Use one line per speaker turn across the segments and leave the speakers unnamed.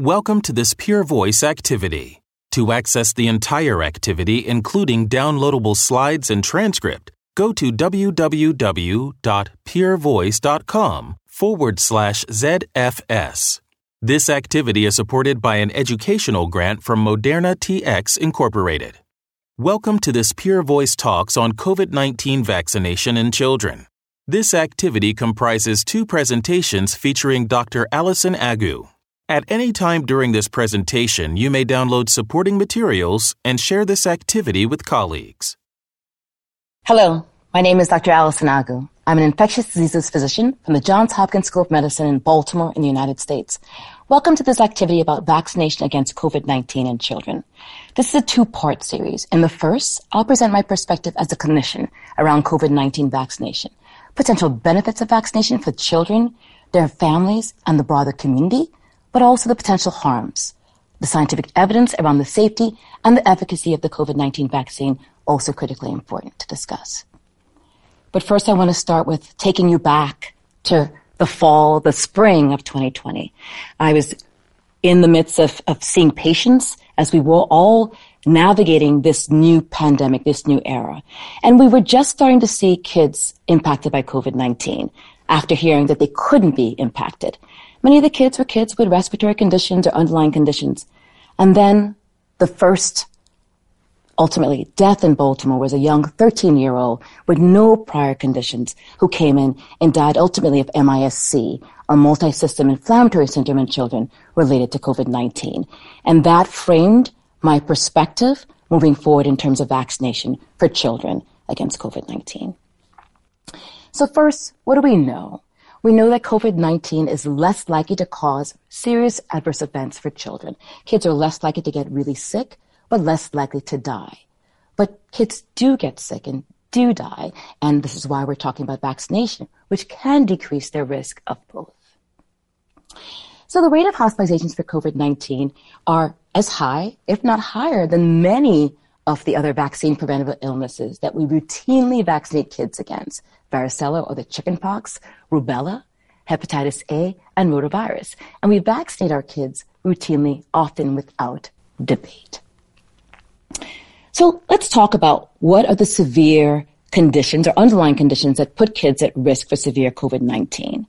Welcome to this Peer Voice activity. To access the entire activity, including downloadable slides and transcript, go to www.peervoice.com forward slash ZFS. This activity is supported by an educational grant from Moderna TX Incorporated. Welcome to this Peer Voice Talks on COVID 19 vaccination in children. This activity comprises two presentations featuring Dr. Allison Agwu. At any time during this presentation, you may download supporting materials and share this activity with colleagues.
Hello, my name is Dr. Allison Agwu. I'm an infectious diseases physician from the Johns Hopkins School of Medicine in Baltimore in the United States. Welcome to this activity about vaccination against COVID-19 in children. This is a two-part series. In the first, I'll present my perspective as a clinician around COVID-19 vaccination, potential benefits of vaccination for children, their families, and the broader community, but also the potential harms. The scientific evidence around the safety and the efficacy of the COVID-19 vaccine also critically important to discuss. But first, I want to start with taking you back to the fall, the spring of 2020. I was in the midst of, of seeing patients as we were all navigating this new pandemic, this new era. And we were just starting to see kids impacted by COVID-19 after hearing that they couldn't be impacted. Many of the kids were kids with respiratory conditions or underlying conditions. And then the first, ultimately, death in Baltimore was a young 13 year old with no prior conditions who came in and died ultimately of MISC, a multi-system inflammatory syndrome in children related to COVID-19. And that framed my perspective moving forward in terms of vaccination for children against COVID-19. So first, what do we know? We know that COVID-19 is less likely to cause serious adverse events for children. Kids are less likely to get really sick, but less likely to die. But kids do get sick and do die, and this is why we're talking about vaccination, which can decrease their risk of both. So the rate of hospitalizations for COVID-19 are as high, if not higher, than many of the other vaccine preventable illnesses that we routinely vaccinate kids against varicella or the chickenpox, rubella, hepatitis A, and rotavirus. And we vaccinate our kids routinely, often without debate. So let's talk about what are the severe conditions or underlying conditions that put kids at risk for severe COVID-19.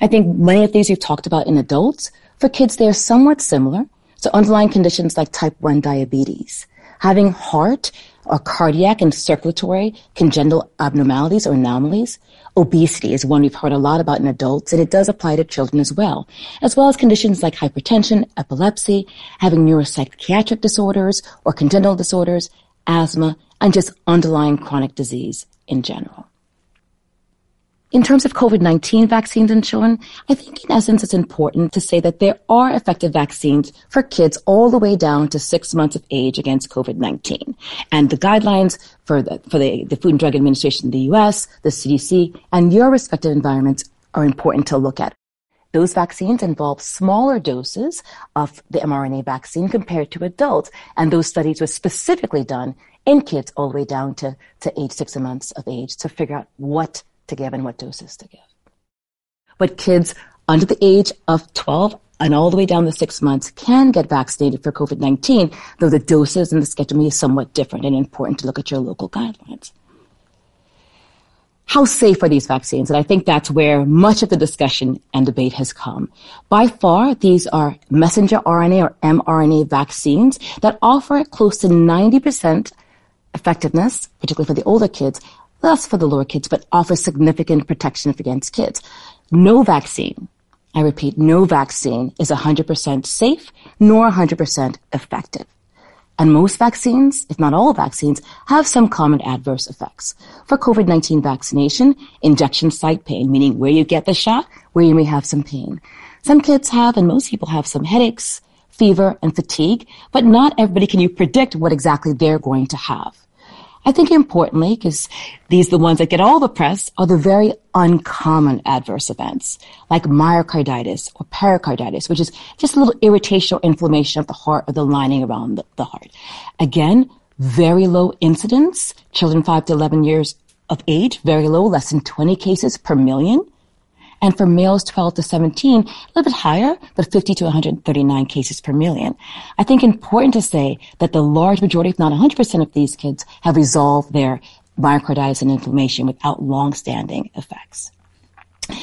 I think many of these we've talked about in adults. For kids, they are somewhat similar. So underlying conditions like type 1 diabetes, having heart or cardiac and circulatory congenital abnormalities or anomalies. Obesity is one we've heard a lot about in adults, and it does apply to children as well, as well as conditions like hypertension, epilepsy, having neuropsychiatric disorders or congenital disorders, asthma, and just underlying chronic disease in general. In terms of COVID-19 vaccines in children, I think in essence it's important to say that there are effective vaccines for kids all the way down to six months of age against COVID-19. And the guidelines for the, for the, the Food and Drug Administration in the U.S., the CDC, and your respective environments are important to look at. Those vaccines involve smaller doses of the mRNA vaccine compared to adults. And those studies were specifically done in kids all the way down to, to age six months of age to figure out what to give and what doses to give. But kids under the age of 12 and all the way down to six months can get vaccinated for COVID-19, though the doses and the schedule may be somewhat different and important to look at your local guidelines. How safe are these vaccines? And I think that's where much of the discussion and debate has come. By far, these are messenger RNA or mRNA vaccines that offer close to 90% effectiveness, particularly for the older kids, less for the lower kids, but offers significant protection against kids. No vaccine, I repeat, no vaccine is 100% safe nor 100% effective. And most vaccines, if not all vaccines, have some common adverse effects. For COVID-19 vaccination, injection site pain, meaning where you get the shot, where you may have some pain. Some kids have, and most people have some headaches, fever, and fatigue, but not everybody can you predict what exactly they're going to have. I think importantly, because these are the ones that get all the press, are the very uncommon adverse events, like myocarditis or pericarditis, which is just a little irritation or inflammation of the heart or the lining around the, the heart. Again, very low incidence, children 5 to 11 years of age, very low, less than 20 cases per million. And for males 12 to 17, a little bit higher, but 50 to 139 cases per million. I think important to say that the large majority, if not 100% of these kids have resolved their myocarditis and inflammation without long-standing effects.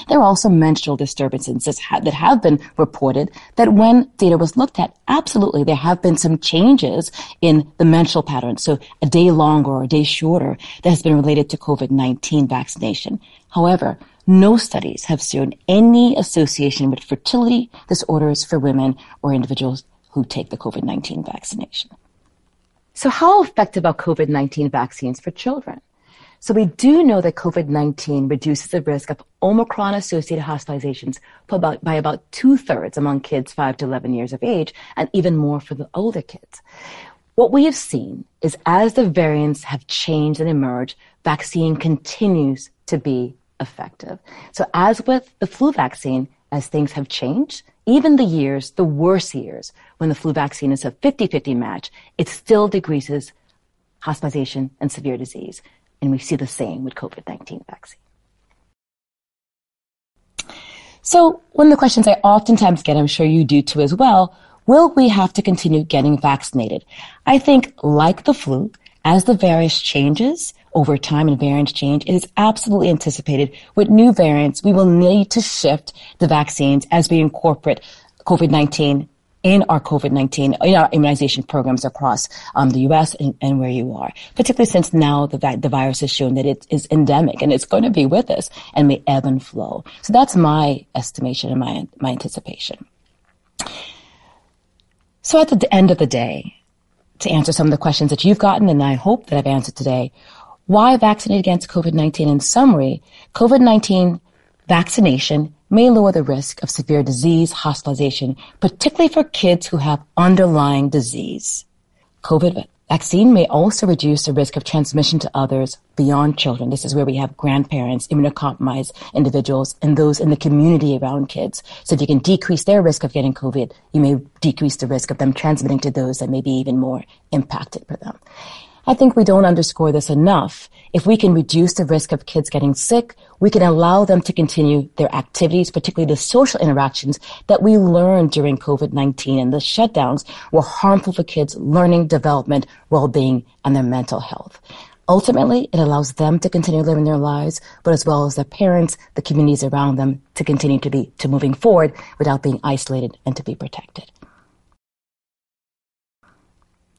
There are also menstrual disturbances that have been reported that when data was looked at, absolutely there have been some changes in the menstrual pattern. So a day longer or a day shorter that has been related to COVID-19 vaccination. However, no studies have shown any association with fertility disorders for women or individuals who take the COVID-19 vaccination. So how effective are COVID-19 vaccines for children? So we do know that COVID-19 reduces the risk of Omicron associated hospitalizations by about two thirds among kids 5 to 11 years of age and even more for the older kids. What we have seen is as the variants have changed and emerged, vaccine continues to be effective. So as with the flu vaccine, as things have changed, even the years, the worst years, when the flu vaccine is a 50-50 match, it still decreases hospitalization and severe disease. And we see the same with COVID-19 vaccine. So one of the questions I oftentimes get, I'm sure you do too as well, will we have to continue getting vaccinated? I think like the flu, as the virus changes over time and variants change, it is absolutely anticipated with new variants, we will need to shift the vaccines as we incorporate COVID-19 in our COVID-19, in our immunization programs across um, the U.S. And, and, where you are, particularly since now the, the virus has shown that it is endemic and it's going to be with us and may ebb and flow. So that's my estimation and my, my anticipation. So at the end of the day, to answer some of the questions that you've gotten and I hope that I've answered today, why vaccinate against COVID-19? In summary, COVID-19 vaccination may lower the risk of severe disease hospitalization, particularly for kids who have underlying disease. COVID vaccine may also reduce the risk of transmission to others beyond children. This is where we have grandparents, immunocompromised individuals, and those in the community around kids. So if you can decrease their risk of getting COVID, you may decrease the risk of them transmitting to those that may be even more impacted for them. I think we don't underscore this enough. If we can reduce the risk of kids getting sick, we can allow them to continue their activities, particularly the social interactions that we learned during COVID-19 and the shutdowns were harmful for kids' learning, development, well-being, and their mental health. Ultimately, it allows them to continue living their lives, but as well as their parents, the communities around them to continue to be, to moving forward without being isolated and to be protected.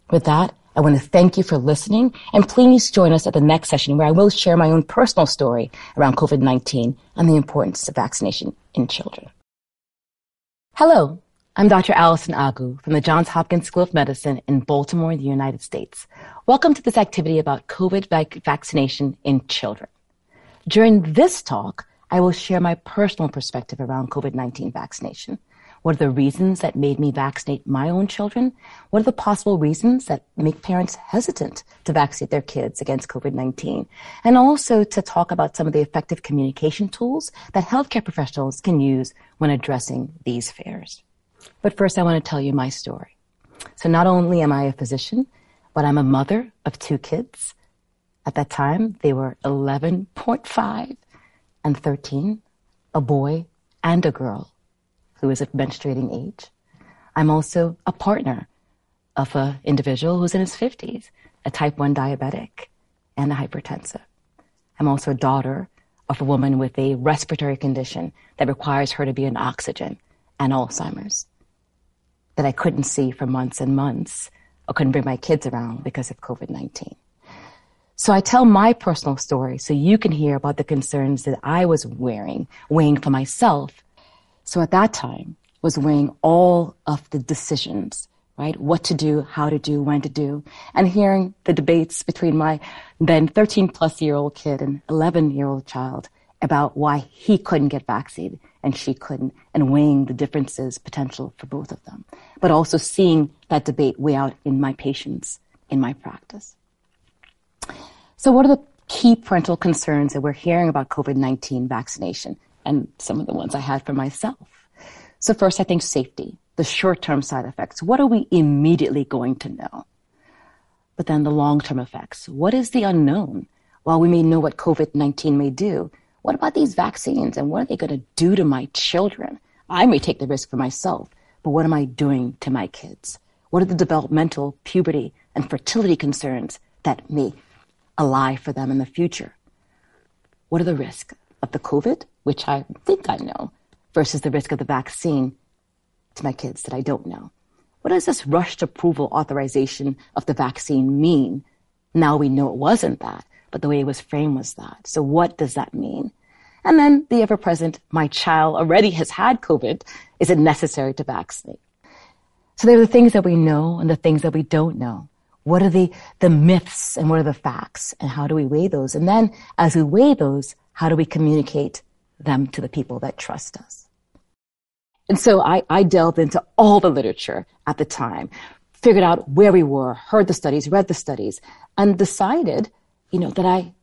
With that, I want to thank you for listening and please join us at the next session where I will share my own personal story around COVID-19 and the importance of vaccination in children. Hello, I'm Dr. Allison Agwu from the Johns Hopkins School of Medicine in Baltimore, the United States. Welcome to this activity about COVID vac- vaccination in children. During this talk, I will share my personal perspective around COVID-19 vaccination. What are the reasons that made me vaccinate my own children? What are the possible reasons that make parents hesitant to vaccinate their kids against COVID-19? And also to talk about some of the effective communication tools that healthcare professionals can use when addressing these fears. But first, I want to tell you my story. So not only am I a physician, but I'm a mother of two kids. At that time, they were 11.5 and 13, a boy and a girl who is of menstruating age. I'm also a partner of an individual who's in his 50s, a type 1 diabetic and a hypertensive. I'm also a daughter of a woman with a respiratory condition that requires her to be on oxygen and Alzheimer's that I couldn't see for months and months or couldn't bring my kids around because of COVID-19. So I tell my personal story so you can hear about the concerns that I was wearing, weighing for myself so at that time was weighing all of the decisions, right? What to do, how to do, when to do, and hearing the debates between my then 13 plus year old kid and 11 year old child about why he couldn't get vaccinated and she couldn't, and weighing the differences potential for both of them, but also seeing that debate weigh out in my patients, in my practice. So what are the key parental concerns that we're hearing about COVID-19 vaccination? And some of the ones I had for myself. So first, I think safety, the short-term side effects. What are we immediately going to know? But then the long-term effects. What is the unknown? While we may know what COVID-19 may do, What about these vaccines and what are they going to do to my children? I may take the risk for myself, but what am I doing to my kids? What are the developmental, puberty, and fertility concerns that may lie for them in the future? What are the risks of the COVID, which I think I know, versus the risk of the vaccine to my kids that I don't know? What does this rushed approval authorization of the vaccine mean? Now we know it wasn't that, but the way it was framed was that. So what does that mean? And then the ever present, my child already has had COVID. Is it necessary to vaccinate? So there are the things that we know and the things that we don't know. What are the, the myths and what are the facts and how do we weigh those? And then as we weigh those, how do we communicate them to the people that trust us? And so I, I delved into all the literature at the time, figured out where we were, heard the studies, read the studies, and decided, you know, that I,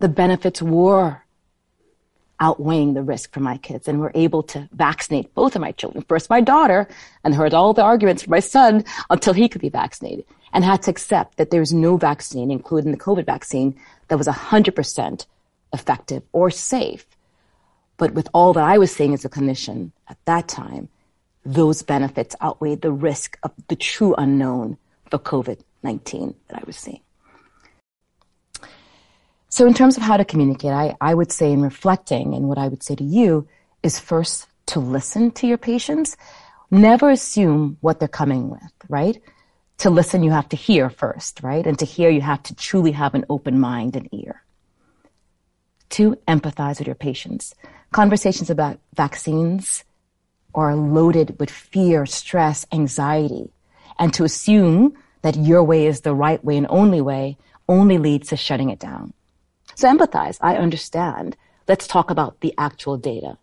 the benefits were outweighing the risk for my kids and were able to vaccinate both of my children. First my daughter and heard all the arguments for my son until he could be vaccinated and had to accept that there's no vaccine, including the COVID vaccine, that was 100% effective or safe. But with all that I was seeing as a clinician at that time, those benefits outweighed the risk of the true unknown for COVID-19 that I was seeing. So in terms of how to communicate, I, I would say in reflecting and what I would say to you is first to listen to your patients. Never assume what they're coming with, right? To listen, you have to hear first, right? And to hear, you have to truly have an open mind and ear. Two, empathize with your patients. Conversations about vaccines are loaded with fear, stress, anxiety. And to assume that your way is the right way and only way only leads to shutting it down. So empathize. I understand. Let's talk about the actual data.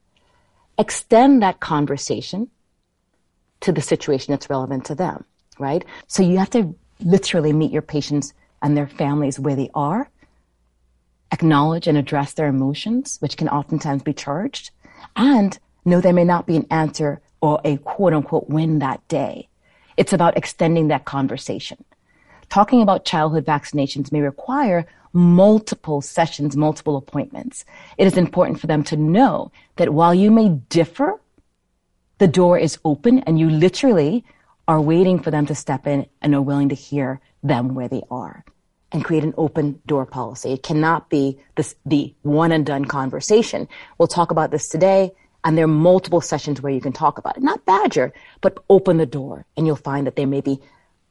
Extend that conversation to the situation that's relevant to them, right? So you have to literally meet your patients and their families where they are, acknowledge and address their emotions, which can oftentimes be charged, and know there may not be an answer or a quote unquote win that day. It's about extending that conversation. Talking about childhood vaccinations may require multiple sessions, multiple appointments. It is important for them to know that while you may differ, the door is open and you literally are waiting for them to step in and are willing to hear them where they are and create an open door policy. It cannot be this, the one and done conversation. We'll talk about this today and there are multiple sessions where you can talk about it. Not badger, but open the door and you'll find that there may be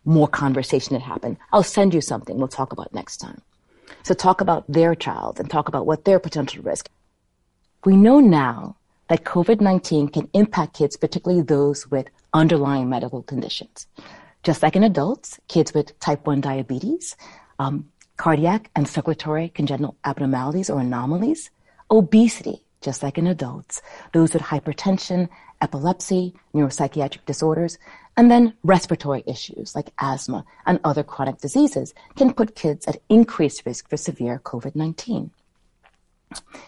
more conversation that happen. I'll send you something we'll talk about next time. So talk about their child and talk about what their potential risk. We know now that COVID-19 can impact kids, particularly those with underlying medical conditions. Just like in adults, kids with type 1 diabetes, um, cardiac and circulatory congenital abnormalities or anomalies, obesity, just like in adults, those with hypertension, epilepsy, neuropsychiatric disorders, and then respiratory issues like asthma and other chronic diseases can put kids at increased risk for severe COVID-19.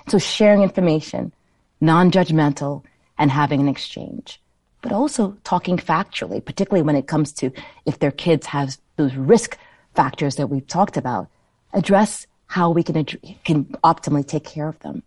So sharing information, non-judgmental, and having an exchange, but also talking factually, particularly when it comes to if their kids have those risk factors that we've talked about, address how we can, can optimally take care of them.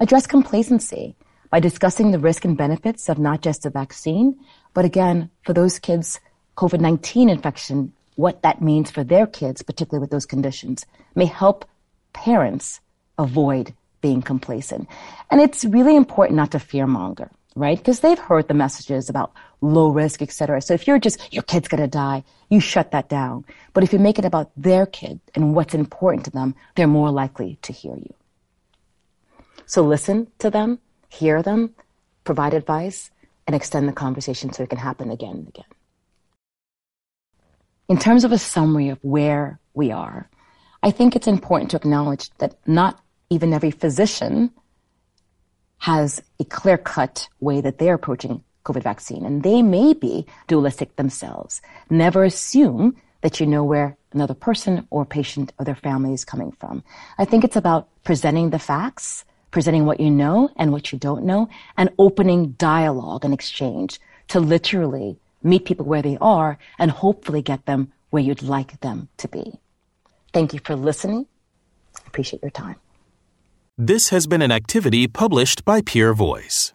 Address complacency by discussing the risk and benefits of not just the vaccine, but again, for those kids, COVID-19 infection, what that means for their kids, particularly with those conditions, may help parents avoid being complacent. And it's really important not to fearmonger, right? Because they've heard the messages about low risk, et cetera. So if you're just, your kid's going to die, you shut that down. But if you make it about their kid and what's important to them, they're more likely to hear you. So listen to them, hear them, provide advice, and extend the conversation so it can happen again and again. In terms of a summary of where we are, I think it's important to acknowledge that not even every physician has a clear cut way that they're approaching COVID vaccine, and they may be dualistic themselves. Never assume that you know where another person or patient or their family is coming from. I think it's about presenting the facts presenting what you know and what you don't know, and opening dialogue and exchange to literally meet people where they are and hopefully get them where you'd like them to be. Thank you for listening. Appreciate your time.
This has been an activity published by Peer Voice.